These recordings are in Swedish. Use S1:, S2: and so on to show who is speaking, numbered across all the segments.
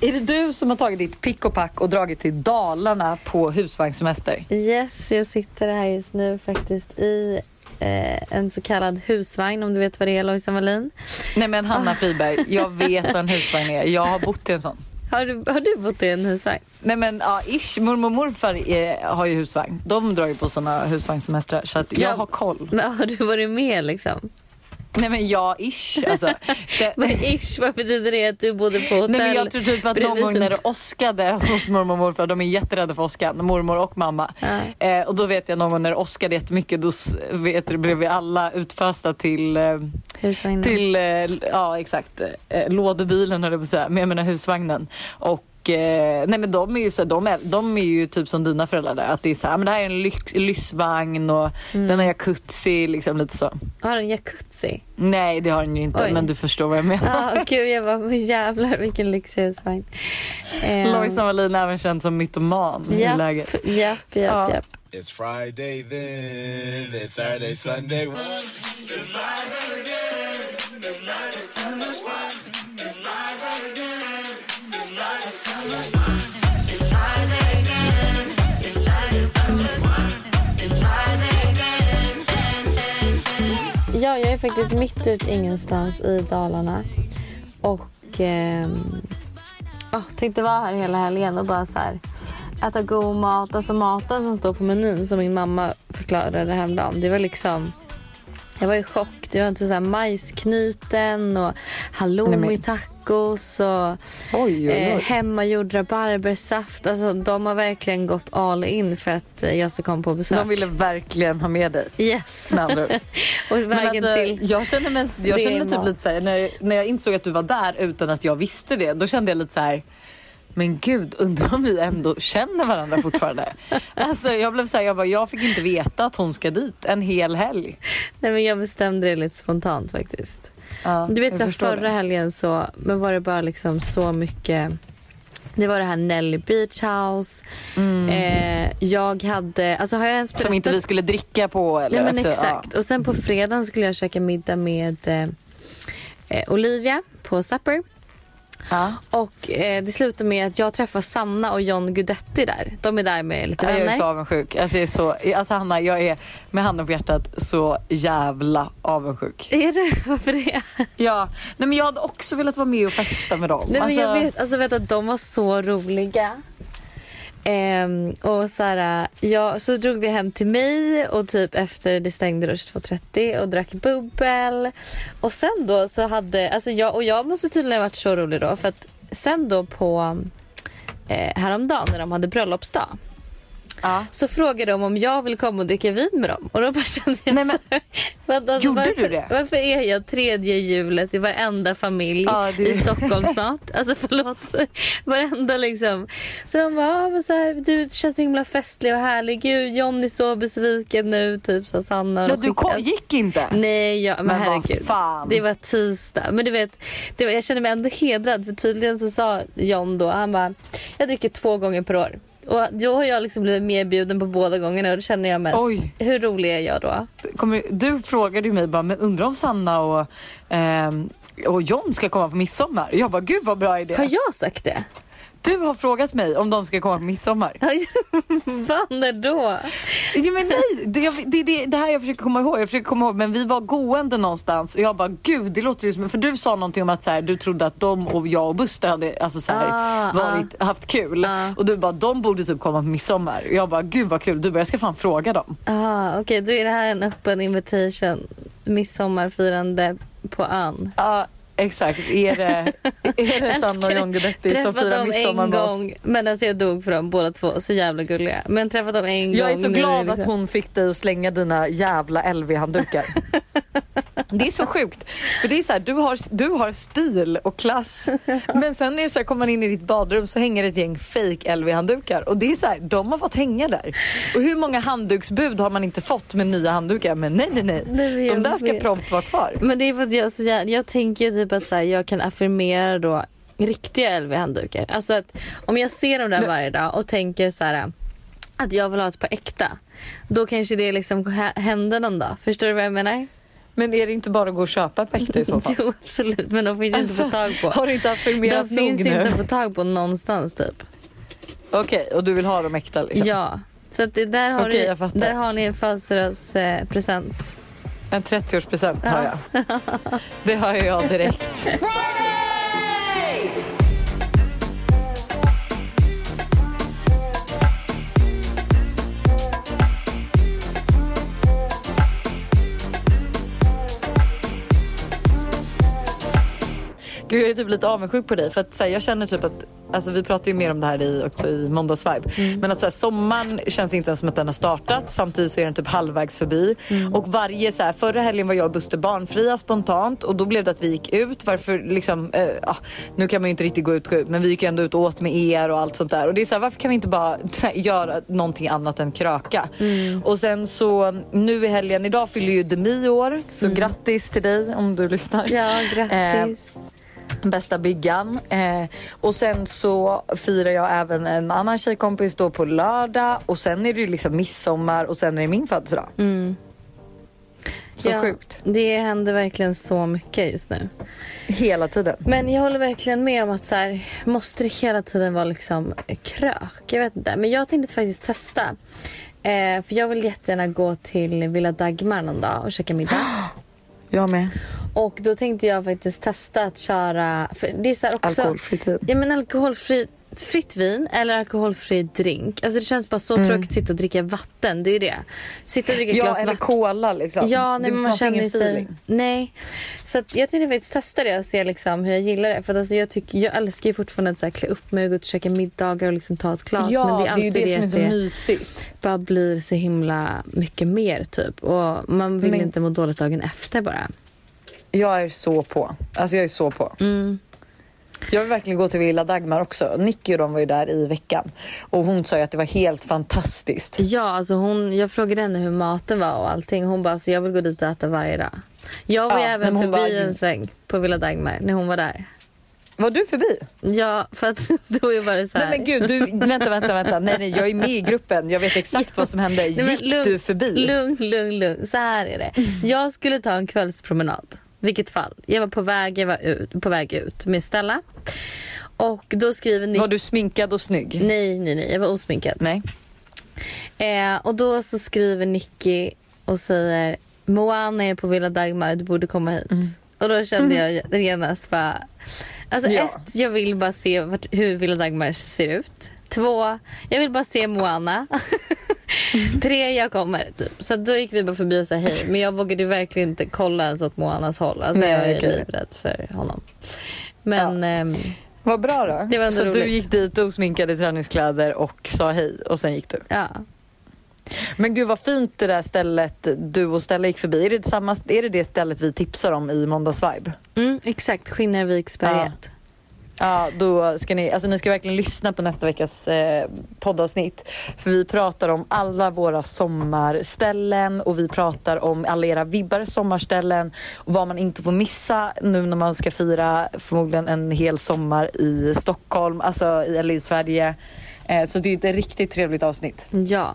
S1: Är det du som har tagit ditt pick och pack och dragit till Dalarna på husvagnssemester?
S2: Yes, jag sitter här just nu faktiskt i eh, en så kallad husvagn om du vet vad det är Lojsan Wallin.
S1: Nej men Hanna Friberg, jag vet vad en husvagn är. Jag har bott i en sån.
S2: Har du, har du bott i en husvagn?
S1: Nej men ja, ish. Mormor och morfar är, har ju husvagn. De drar ju på såna husvagnssemestrar så att jag
S2: Ja.
S1: har koll.
S2: Men har du varit med liksom?
S1: Nej men ja, ish. Alltså, det,
S2: Men ish, vad betyder det att du bodde på hotell?
S1: Nej men jag tror typ att någon gång när det åskade hos mormor och morfar, de är jätterädda för åskan, mormor och mamma.
S2: Ja.
S1: Eh, och då vet jag någon gång när det åskade jättemycket, då vet, du, blev vi alla utfösta till, eh,
S2: Husvagnen.
S1: till eh, ja exakt, eh, lådebilen höll jag på att säga, men jag menar husvagnen. Och eh, nej men de är ju så de är, de är ju typ som dina föräldrar där, att det är så här, men det här är en lyx, lyxvagn och
S2: Mm.
S1: den har jacuzzi liksom lite så.
S2: Har den jacuzzi?
S1: Nej det har den ju inte
S2: Oj.
S1: men du förstår vad jag menar.
S2: Ja, ah, gud jag bara, men jävlar vilken lyxig husvagn. Ehm,
S1: Lojsan Wallin även känd som mytoman i
S2: Japp,
S1: läget.
S2: japp, japp,
S1: Ja.
S2: japp.
S3: It's Friday then, it's Saturday, Sunday.
S2: Ja, är faktiskt mitt ute ingenstans i Dalarna. Och eh, oh, tänkte vara här hela helgen och bara så här, äta god mat. Alltså maten som står på menyn som min mamma förklarade häromdagen. Det var liksom jag var i chock. Det var inte så här majsknyten och
S1: Nej,
S2: halloumi
S1: men-
S2: tacos och
S1: Oj, oj,
S2: eh,
S1: oj.
S2: hemmagjord rabarbersaft. Alltså, de har verkligen gått all in för att eh, jag ska komma på besök.
S1: De ville verkligen ha med dig.
S2: Yes.
S1: med andra
S2: och vägen
S1: alltså,
S2: till...
S1: Jag känner mig, jag mig typ
S2: mat.
S1: lite så här, när, när jag insåg att du var där utan att jag visste det, då kände jag lite så här. Men gud, undrar om vi ändå känner varandra fortfarande? alltså jag blev så här, jag, bara, jag fick inte veta att hon ska dit en hel helg.
S2: Nej, men jag bestämde det lite spontant faktiskt.
S1: Ja,
S2: Du vet
S1: jag
S2: så här,
S1: förstår
S2: förra
S1: det.
S2: helgen så men var det bara liksom så mycket det var det här Nelly Beach House. Eh, jag hade, alltså har jag ens
S1: Mm. Som inte vi skulle dricka på eller?
S2: Nej men
S1: alltså,
S2: exakt. Och sen på fredagen skulle jag käka middag med eh, eh, Olivia på Supper.
S1: Ja.
S2: Och eh, det slutar med att jag träffar Sanna och John Guidetti där. De är där med lite
S1: Ja, jag är
S2: vänner.
S1: så avundsjuk. Alltså, jag är så, alltså Hanna, jag är med handen på hjärtat så jävla avundsjuk.
S2: Är det? Varför det?
S1: Ja, nej men jag hade också velat vara med och festa med dem.
S2: Nej, men
S1: alltså,
S2: jag vet, alltså vet att de var så roliga. Ehm, och så, här, ja, så drog vi hem till mig och typ efter det stängde då 22.30 och drack bubbel. Och sen då så hade, alltså jag, och jag måste tydligen ha varit så rolig då för att sen då på eh, häromdagen när de hade bröllopsdag
S1: Ja.
S2: så frågade de om jag vill komma och dricka vin med dem. Och då bara kände jag
S1: Nej, men-
S2: så vänta, alltså,
S1: Gjorde
S2: varför,
S1: du det?
S2: Varför är jag tredje hjulet i varenda familj
S1: Ja, det-
S2: i Stockholm snart? Alltså förlåt. Varenda liksom. Så de bara, ah, men så här, du känns så himla festlig och härlig. Gud, John är så besviken nu. Typ så Sanna.
S1: Ja, du kom, gick inte?
S2: Nej, ja, men,
S1: Men
S2: herregud.
S1: fan.
S2: Det var tisdag. Men du vet, det var, jag kände mig ändå hedrad för tydligen så sa John då, han bara, jag dricker två gånger per år. Och då har jag liksom blivit medbjuden på båda gångerna och då känner jag mest,
S1: Oj.
S2: hur rolig är jag då?
S1: Kommer, du frågade ju mig bara, men undrar om Sanna och, ehm, och John ska komma på midsommar? Jag bara, gud vad bra idé.
S2: Har jag sagt det?
S1: Du har frågat mig om de ska komma på midsommar.
S2: Va, när då?
S1: Ja, men nej, det, jag- det, det, det här jag försöker komma ihåg. Jag försöker komma ihåg, men vi var gående någonstans och jag bara gud det låter ju som, för du sa någonting om att så här, du trodde att de och jag och Buster hade alltså, så här,
S2: Ah,
S1: varit, haft kul
S2: Ah.
S1: och du bara de borde typ komma på midsommar. Och jag bara gud vad kul, du bara jag ska fan fråga dem.
S2: Ah, Okej, då är det här en öppen invitation. Midsommarfirande på ön.
S1: Ja exakt, är det, är det Sanna och John Guidetti som
S2: Träffat
S1: firar
S2: dem
S1: midsommar
S2: en
S1: med oss?
S2: gång. Men alltså jag dog för dem båda två. Så jävla gulliga. Men träffat dem en
S1: Jag är
S2: gång.
S1: så
S2: nu
S1: glad
S2: det
S1: att
S2: liksom-
S1: hon fick dig att slänga dina jävla LV-handdukar. Det är så sjukt. För det är så här, du har, du har stil och klass. Men sen är det så här, kommer man in i ditt badrum så hänger ett gäng fake LV-handdukar. Och det är så här, de har fått hänga där. Och hur många handduksbud har man inte fått med nya handdukar? Men nej, nej, nej.
S2: Nej,
S1: De där ska
S2: vet.
S1: prompt vara kvar.
S2: Men det är för att jag, så jag, jag tänker typ att så här, jag kan affirmera då riktiga LV-handdukar. Alltså att om jag ser dem där
S1: Nej.
S2: varje dag och tänker så här att jag vill ha ett par äkta. Då kanske det liksom hä- händer någon dag. Förstår du vad jag menar?
S1: Men är det inte bara att gå och köpa på äkta i så fall?
S2: Jo absolut men de finns inte
S1: Alltså,
S2: att få tag på.
S1: Har du inte
S2: De
S1: affirmerat nog
S2: finns inte
S1: nu?
S2: att få tag på någonstans typ.
S1: Okej, och du vill ha dem äkta liksom?
S2: Ja. Så att det där, har
S1: Okej,
S2: ni, där har ni en födelsedagspresent.
S1: En 30-årspresent har jag. Det har jag direkt. Gud jag är typ lite avundsjuk på dig för att så här, jag känner typ att Alltså vi pratar ju mer om det här i, också i måndagsvibe. Men att så här, sommaren känns inte ens som att den har startat. Samtidigt så är den typ halvvägs förbi. Och varje så här, förra helgen var jag och Buster barnfria spontant och då blev det att vi gick ut. Varför liksom, eh, ah, nu kan man ju inte riktigt gå ut, gå ut men vi gick ändå ut och åt med er och allt sånt där. Och det är så här, varför kan vi inte bara här, göra någonting annat än kröka? Och sen så nu i helgen, idag fyller ju Demi år. Så grattis till dig om du lyssnar.
S2: Ja grattis.
S1: Bästa biggan. Eh, och sen så firar jag även en annan tjejkompis då på lördag och sen är det ju liksom midsommar och sen är det min födelsedag. Så
S2: ja,
S1: sjukt.
S2: Det händer verkligen så mycket just nu.
S1: Hela tiden.
S2: Men jag håller verkligen med om att så här, måste det hela tiden vara liksom krök? Jag vet inte. Men jag tänkte faktiskt testa. Eh, för jag vill jättegärna gå till Villa Dagmar någon dag och käka middag.
S1: Jag med.
S2: Och då tänkte jag faktiskt testa att köra... För det är så också,
S1: Alkoholfritt vin.
S2: Ja men alkoholfri fritt vin eller alkoholfri drink. Alltså det känns bara så tråkigt att sitta och dricka vatten. Det är ju det. Sitta och dricka
S1: Mm. Ja
S2: glas
S1: eller
S2: vatten.
S1: cola liksom.
S2: Ja, nej, men man känner ju sig... Nej. Så att jag tänkte faktiskt testa det och se liksom hur jag gillar det. För att alltså jag, tycker, jag älskar ju fortfarande att så här, klä upp mig och gå ut och käka middagar och liksom ta ett glas.
S1: Ja
S2: men det är
S1: det är ju det, som är så
S2: det
S1: mysigt.
S2: bara blir så himla mycket mer typ. Och man vill
S1: Men-
S2: inte må dåligt dagen efter bara.
S1: Jag är så på. Alltså jag är så på.
S2: Mm.
S1: Jag vill verkligen gå till Villa Dagmar också. Nicky och de var ju där i veckan. Och hon sa ju att det var helt fantastiskt.
S2: Ja, alltså hon, jag frågade henne hur maten var och allting. Hon bara, alltså, jag vill gå dit och äta varje dag. Jag var
S1: Ja,
S2: även förbi
S1: bara-
S2: en sväng på Villa Dagmar när hon var där.
S1: Var du förbi?
S2: Ja, för att då är bara så här.
S1: Nej men gud, du, vänta, vänta, vänta. Nej, nej, jag är med i gruppen. Jag vet exakt vad som hände.
S2: Nej,
S1: Gick
S2: lugn-
S1: du förbi?
S2: Lugn, lugn, lugn. Så här är det. Jag skulle ta en kvällspromenad. Vilket fall. Jag var på väg, jag var ut, på väg ut med Stella. Och då skriver Nick...
S1: Var du sminkad och snygg?
S2: Nej, nej, nej. Jag var osminkad.
S1: Nej.
S2: Eh, och då så skriver Nicky och säger Moana är på Villa Dagmar, du borde komma hit. Och då kände jag genast bara... Alltså
S1: Ja.
S2: ett, jag vill bara se vart, hur Villa Dagmar ser ut. Två, jag vill bara se Moana. Tre, jag kommer. Typ. Så då gick vi bara förbi och sa hej. Men jag vågade verkligen inte kolla ens åt Moanas håll. Alltså
S1: Nej,
S2: jag är
S1: okej.
S2: livrädd för honom. Men ehm,
S1: Vad bra då.
S2: Det var ändå
S1: så du
S2: roligt.
S1: gick dit osminkad i träningskläder och sa hej och sen gick du.
S2: ja.
S1: Men gud vad fint det där stället du och Stella gick förbi. Är det, samma, är det det stället vi tipsar om i måndagsvibe?
S2: Mm, exakt, Skinnarviksberget.
S1: Ja, då ska ni, alltså ni ska verkligen lyssna på nästa veckas eh, poddavsnitt. För vi pratar om alla våra sommarställen och vi pratar om alla era vibbar sommarställen och vad man inte får missa nu när man ska fira förmodligen en hel sommar i Stockholm, alltså i, eller i Sverige. Eh, så det är ett riktigt trevligt avsnitt.
S2: Ja.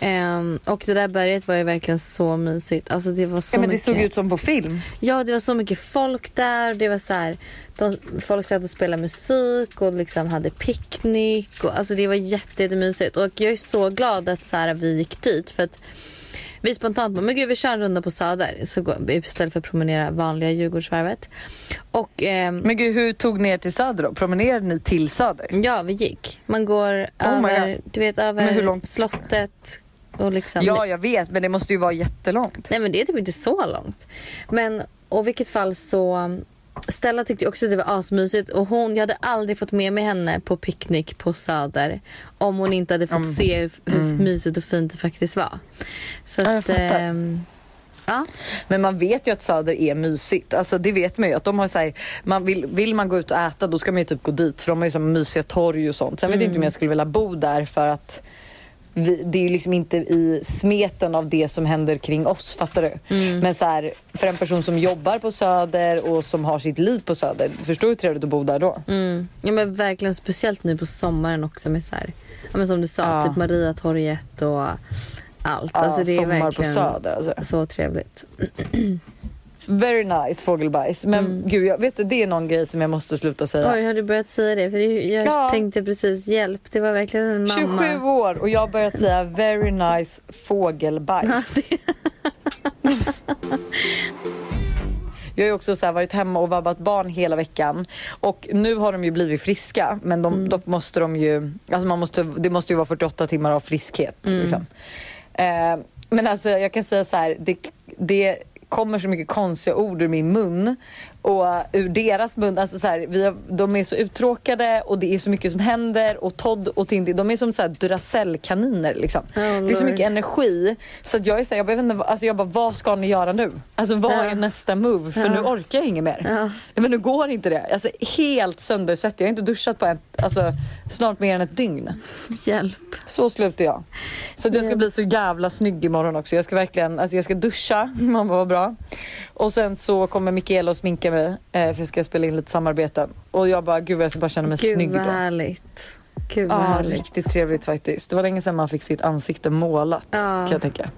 S2: Ehm, och det där berget var ju verkligen så mysigt. Alltså det var så
S1: Ja, men det
S2: mycket...
S1: såg ut som på film.
S2: Ja, det var så mycket folk där. Det var så här, de, folk satt och spelade musik och liksom hade picknick. Och, alltså det var jätte, jättemysigt. Och jag är så glad att så här, vi gick dit. För att vi spontant bara, men gud vi kör en runda på Söder. Så går, istället för att promenera vanliga Djurgårdsvarvet. Och ehm,
S1: Men gud, hur tog ni er till Söder då? Promenerade ni till Söder?
S2: ja, vi gick. Man går
S1: Oh
S2: över, du vet, över slottet. Och liksom,
S1: Ja, jag vet, men det måste ju vara jättelångt.
S2: Nej men det är typ inte så långt. Men och vilket fall så Stella tyckte också att det var asmysigt och hon, jag hade aldrig fått med mig henne på picknick på Söder om hon inte hade fått
S1: Mm.
S2: se hur, hur mysigt och fint det faktiskt var. Så
S1: Ja, jag
S2: att,
S1: fattar.
S2: ehm, ja.
S1: Men man vet ju att Söder är mysigt. Alltså det vet man ju. Att de har så här, man vill, vill man gå ut och äta då ska man ju typ gå dit för de har ju så mysiga torg och sånt. Sen vet jag inte om jag skulle vilja bo där för att vi, det är ju liksom inte i smeten av det som händer kring oss, fattar du? Men så här, för en person som jobbar på Söder och som har sitt liv på Söder, förstår du hur trevligt att bo där då?
S2: Mm. ja men verkligen speciellt nu på sommaren också med så här, ja, men som du sa,
S1: Ja.
S2: typ Mariatorget och allt.
S1: Ja,
S2: alltså det är
S1: sommar
S2: verkligen
S1: på Söder alltså.
S2: så trevligt.
S1: Very nice fågelbajs. Men gud, jag, vet du det är någon grej som jag måste sluta säga.
S2: Oj, har du börjat säga det? För jag
S1: Ja.
S2: tänkte precis hjälp. Det var verkligen en mamma.
S1: 27 år och jag har börjat säga very nice fågelbajs. Jag har ju också så varit hemma och vabbat barn hela veckan och nu har de ju blivit friska men de, då måste de ju, alltså man måste, det måste ju vara 48 timmar av friskhet. Liksom. Eh, men alltså jag kan säga så här, det, det kommer så mycket konstiga ord ur min mun och ur deras mun. Alltså så här, vi har, de är så uttråkade och det är så mycket som händer och Todd och Tindy de är som så här Duracell-kaniner liksom.
S2: Oh,
S1: det är så mycket energi så att jag är så här, jag inte, vad- alltså jag bara vad ska ni göra nu? Alltså vad
S2: Ja.
S1: är nästa move? För
S2: Ja.
S1: nu orkar jag inget mer.
S2: Ja.
S1: Men nu går inte det. Alltså helt söndersvettig. Jag har inte duschat på ett, alltså, snart mer än ett dygn.
S2: Hjälp.
S1: Så slutar jag. Så att jag ska bli så jävla snygg imorgon också. Jag ska verkligen, alltså jag ska duscha, mamma var bra. Och sen så kommer Mikaela och sminka mig eh, för jag ska spela in lite samarbeten. Och jag bara, gud jag ska bara känna mig
S2: Gud
S1: snygg
S2: vad
S1: då.
S2: härligt. Gud vad
S1: Ja,
S2: härligt.
S1: riktigt trevligt faktiskt. Det var länge sedan man fick sitt ansikte målat
S2: Ja.
S1: kan jag tänka.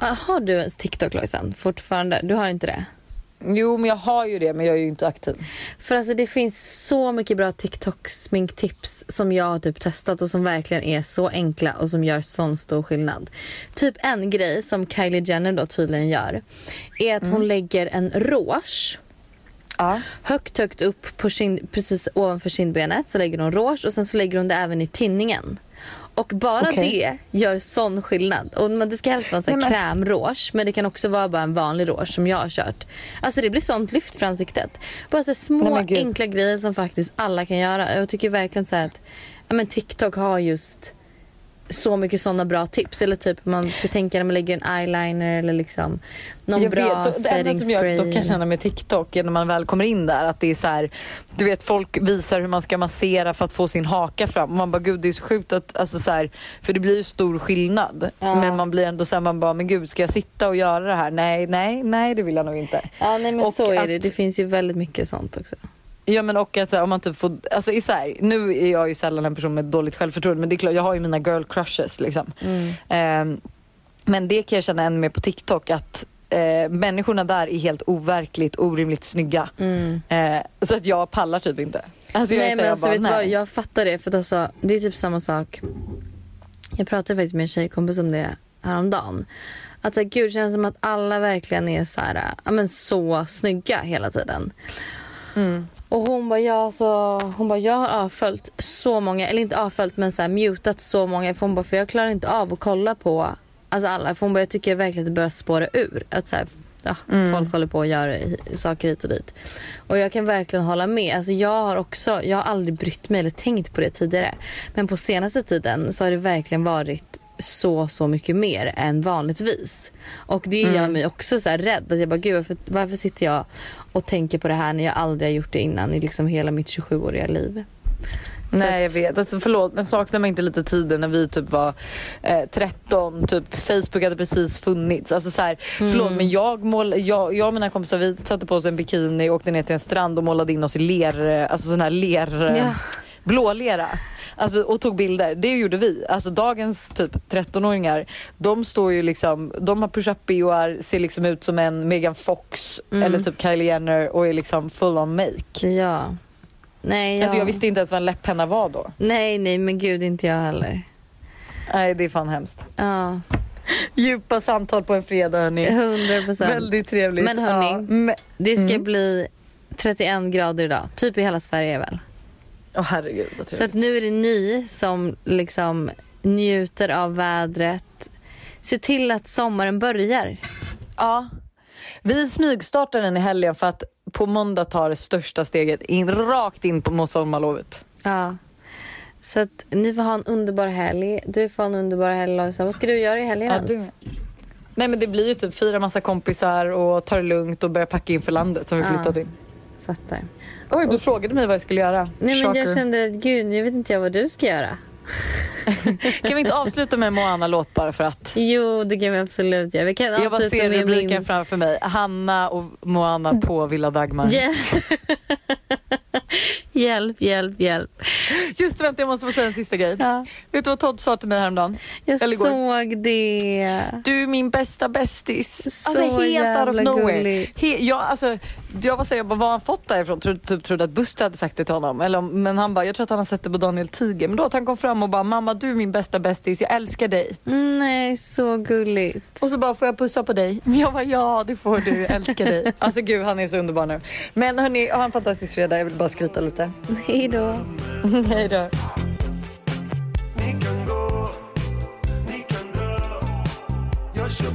S2: Ah, Har du ens TikTok Lojsan? Fortfarande? Du har inte det?
S1: Jo men jag har ju det men jag är ju inte aktiv.
S2: För alltså det finns så mycket bra TikTok-sminktips som jag har typ testat och som verkligen är så enkla och som gör sån stor skillnad. Typ en grej som Kylie Jenner då tydligen gör är att hon lägger en rouge
S1: Ja.
S2: högt, högt upp på kind, precis ovanför kindbenet så lägger hon rouge och sen så lägger hon det även i tinningen. Och bara
S1: Okej.
S2: det gör sån skillnad. Och det ska helst vara en krämrouge men det kan också vara bara en vanlig rouge som jag har kört. Alltså det blir sånt lyft för ansiktet. Bara så små
S1: Nej,
S2: enkla grejer som faktiskt alla kan göra. Jag tycker verkligen så att ja, men TikTok har just så mycket sådana bra tips. Eller typ man ska tänka när man lägger en eyeliner eller liksom någon
S1: jag
S2: bra
S1: vet, det enda som jag dock kan känna med TikTok är när man väl kommer in där att det är så här, du vet folk visar hur man ska massera för att få sin haka fram och man bara gud det är så sjukt att, alltså så här, för det blir ju stor skillnad.
S2: Ja.
S1: Men man blir ändå såhär, man bara men gud ska jag sitta och göra det här? Nej, nej, nej det vill jag nog inte.
S2: Ja nej men
S1: Och
S2: så är
S1: att-
S2: det. Det finns ju väldigt mycket sånt också.
S1: Ja men och att här, om man typ får, alltså i så här, nu är jag ju sällan en person med dåligt självförtroende men det är klart jag har ju mina girl crushes liksom.
S2: Mm.
S1: Ehm, men det kan jag känna än mer på TikTok att eh, människorna där är helt overkligt orimligt snygga.
S2: Mm.
S1: Eh, så att jag pallar typ inte. Alltså
S2: nej men alltså
S1: jag
S2: vet du
S1: bara,
S2: vad, jag fattar det för att alltså, det är typ samma sak. Jag pratade faktiskt med en tjejkompis om det häromdagen. Att så här, gud det känns som att alla verkligen är så här, ja men så snygga hela tiden.
S1: Mm.
S2: Och hon bara, ja, så, hon bara, jag har avföljt så många, eller inte avföljt men så här, mutat så många. För hon bara, för jag klarar inte av att kolla på alltså alla. För hon bara, jag tycker verkligen att det börjar spåra ur. Att så här, ja,
S1: Mm.
S2: folk håller på att göra hi- saker hit och dit. Och jag kan verkligen hålla med. Alltså jag har också, jag har aldrig brytt mig eller tänkt på det tidigare. Men på senaste tiden så har det verkligen varit så, så mycket mer än vanligtvis. Och det gör
S1: Mm.
S2: mig också så här rädd. Att jag bara, gud varför, varför sitter jag och tänker på det här när jag aldrig har gjort det innan i liksom hela mitt 27-åriga liv. Så
S1: Nej jag vet, alltså förlåt men saknar man inte lite tiden när vi typ var eh, 13, typ Facebook hade precis funnits. Alltså så här,
S2: Mm.
S1: förlåt men jag, mål, jag, jag och mina kompisar vi satte på oss en bikini, åkte ner till en strand och målade in oss i ler, eh, alltså sån här ler, eh,
S2: Ja.
S1: blålera. Alltså, och tog bilder. Det gjorde vi. Alltså dagens typ 13-åringar, de står ju liksom, de har push-up bhar, ser liksom ut som en Megan Fox
S2: Mm.
S1: eller typ Kylie Jenner och är liksom full on make.
S2: Ja. Nej, ja.
S1: Alltså jag visste inte ens vad en läpppenna var då.
S2: nej, nej men gud inte jag heller.
S1: Nej det är fan hemskt.
S2: Ja,
S1: Djupa samtal på en fredag hörni.
S2: 100 procent.
S1: Väldigt trevligt.
S2: Men hörni,
S1: Ja,
S2: Det ska
S1: Mm.
S2: bli 31 grader idag. Typ i hela Sverige väl.
S1: Åh herregud vad
S2: Så att nu är det ni som liksom njuter av vädret. Se till att sommaren börjar.
S1: Ja. Vi smygstartar den i helgen för att på måndag tar det största steget in, rakt in på sommarlovet.
S2: Ja. Så att ni får ha en underbar helg. Du får ha en underbar helg Lojsan. Vad ska du göra i helgen
S1: Ja,
S2: ens?
S1: du. Nej men det blir ju typ fira massa kompisar och ta det lugnt och börja packa inför landet som vi
S2: Ja.
S1: flyttat in.
S2: Fattar.
S1: Oj du frågade mig vad jag skulle göra.
S2: Nej men jag kände, gud nu vet inte jag vad du ska göra.
S1: Kan vi inte avsluta med en Moana-låt bara för att?
S2: Jo det kan vi absolut göra. Vi kan
S1: Jag bara ser rubriken
S2: min...
S1: framför mig. Hanna och Moana på Villa Dagmar.
S2: Hjälp. hjälp, hjälp, hjälp.
S1: Just det, vänta jag måste få säga en sista grej.
S2: Ja.
S1: Vet du vad Todd sa till mig häromdagen?
S2: Jag
S1: Eller igår.
S2: såg det.
S1: Du är min bästa bästis.
S2: Så
S1: Alltså helt out of nowhere. He, jag, alltså, jag var såhär, jag bara, vad har han fått därifrån? Trodde, typ, trodde att Buster hade sagt det till honom. Eller, men han bara, jag tror att han har sett det på Daniel Tiger. Men då att han kom fram och bara, mamma du är min bästa bästis, jag älskar dig.
S2: Mm, Nej, så gulligt.
S1: Och så bara, får jag pussa på dig? Jag bara, ja det får du, jag älskar dig. Alltså gud han är så underbar nu. Men hörni, ha en fantastisk fredag, jag vill bara skryta lite.
S2: Hej då.
S1: Hej då.
S4: Ni kan gå, ni kan dra Jag kör